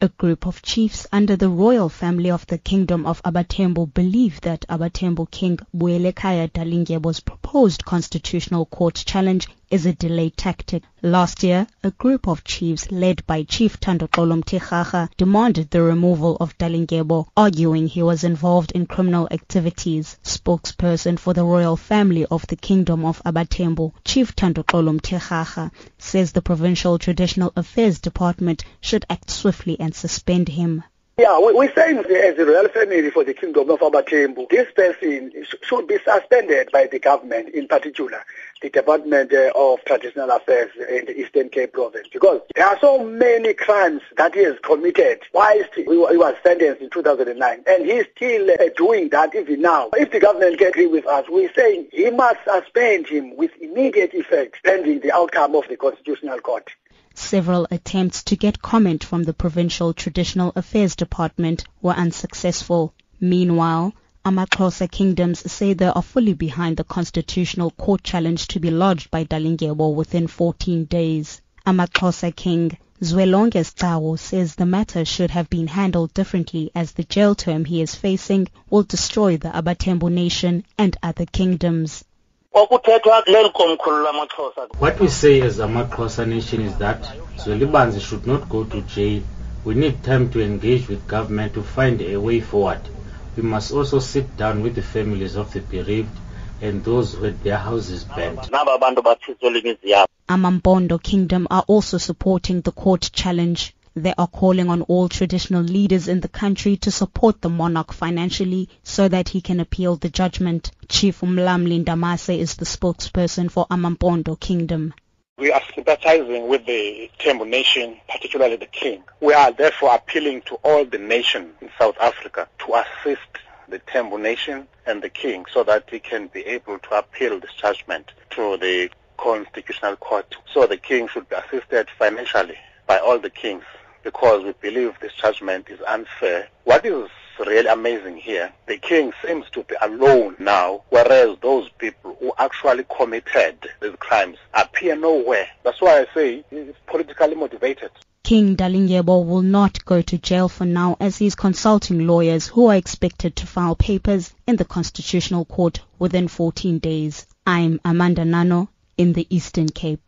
A group of chiefs under the royal family of the Kingdom of AbaThembu believe that AbaThembu King Buyelekhaya Dalindyebo's proposed constitutional court challenge is a delay tactic. Last year, a group of chiefs led by Chief Thandoxolo Mthikgakga demanded the removal of Dalindyebo, arguing he was involved in criminal activities. Spokesperson for the royal family of the Kingdom of AbaThembu, Chief Thandoxolo Mthikgakga, says the Provincial Traditional Affairs Department should act swiftly and suspend him. Yeah, we're saying as a royal family for the Kingdom of AbaThembu, this person should be suspended by the government, in particular the Department uh, of Traditional Affairs in the Eastern Cape province, because there are so many crimes that he has committed whilst he was sentenced in 2009, and he's still uh, doing that even now. If the government can agree with us, we're saying he must suspend him with immediate effect, pending the outcome of the Constitutional Court. Several attempts to get comment from the Provincial Traditional Affairs Department were unsuccessful. Meanwhile, Amaxhosa kingdoms say they are fully behind the constitutional court challenge to be lodged by Dalindyebo within 14 days. Amaxhosa king Zwelonke Sigcawu says the matter should have been handled differently as the jail term he is facing will destroy the AbaThembu nation and other kingdoms. What we say as Amaxhosa nation is that Zwelibanzi should not go to jail. We need time to engage with government to find a way forward. We must also sit down with the families of the bereaved and those who had their houses burnt. Amampondo Kingdom are also supporting the court challenge. They are calling on all traditional leaders in the country to support the monarch financially so that he can appeal the judgment. Chief Umlamli Ndamase is the spokesperson for Amampondo Kingdom. We are sympathizing with the Thembu nation, particularly the king. We are therefore appealing to all the nations in South Africa to assist the Thembu nation and the king so that he can be able to appeal this judgment to the constitutional court. So the king should be assisted financially by all the kings because we believe this judgment is unfair. What is really amazing here, the king seems to be alone now, whereas those people who actually committed these crimes appear nowhere. That's why I say it's politically motivated. King Dalindyebo will not go to jail for now as he is consulting lawyers who are expected to file papers in the Constitutional Court within 14 days. I'm Amanda Nano in the Eastern Cape.